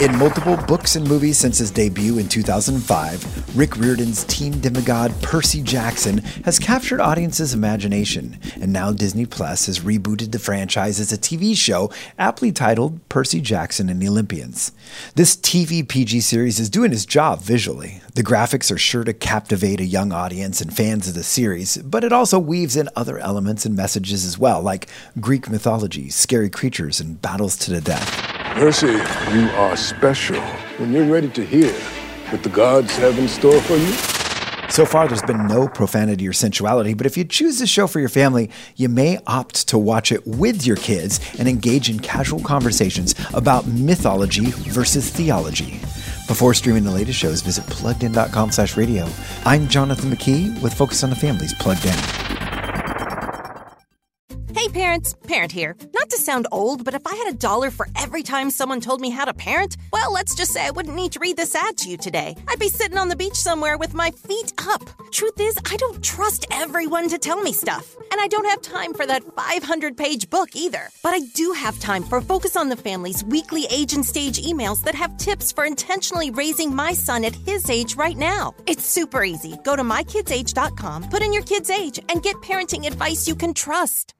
In multiple books and movies since his debut in 2005, Rick Riordan's teen demigod Percy Jackson has captured audiences' imagination, and now Disney Plus has rebooted the franchise as a TV show aptly titled Percy Jackson and the Olympians. This TV PG series is doing its job visually. The graphics are sure to captivate a young audience and fans of the series, but it also weaves in other elements and messages as well, like Greek mythology, scary creatures, and battles to the death. Percy, you are special. When you're ready to hear what the gods have in store for you, So far, there's been no profanity or sensuality, but if you choose this show for your family, you may opt to watch it with your kids and engage in casual conversations about mythology versus theology. Before streaming the latest shows, visit pluggedin.com slash radio. I'm Jonathan McKee with Focus on the Family's Plugged In. Hey parents, Parent here. Not to sound old, but if I had a dollar for every time someone told me how to parent, well, let's just say I wouldn't need to read this ad to you today. I'd be sitting on the beach somewhere with my feet up. Truth is, I don't trust everyone to tell me stuff. And I don't have time for that 500 page book either. But I do have time for Focus on the Family's weekly age and stage emails that have tips for intentionally raising my son at his age right now. It's super easy. Go to mykidsage.com, put in your kid's age, and get parenting advice you can trust.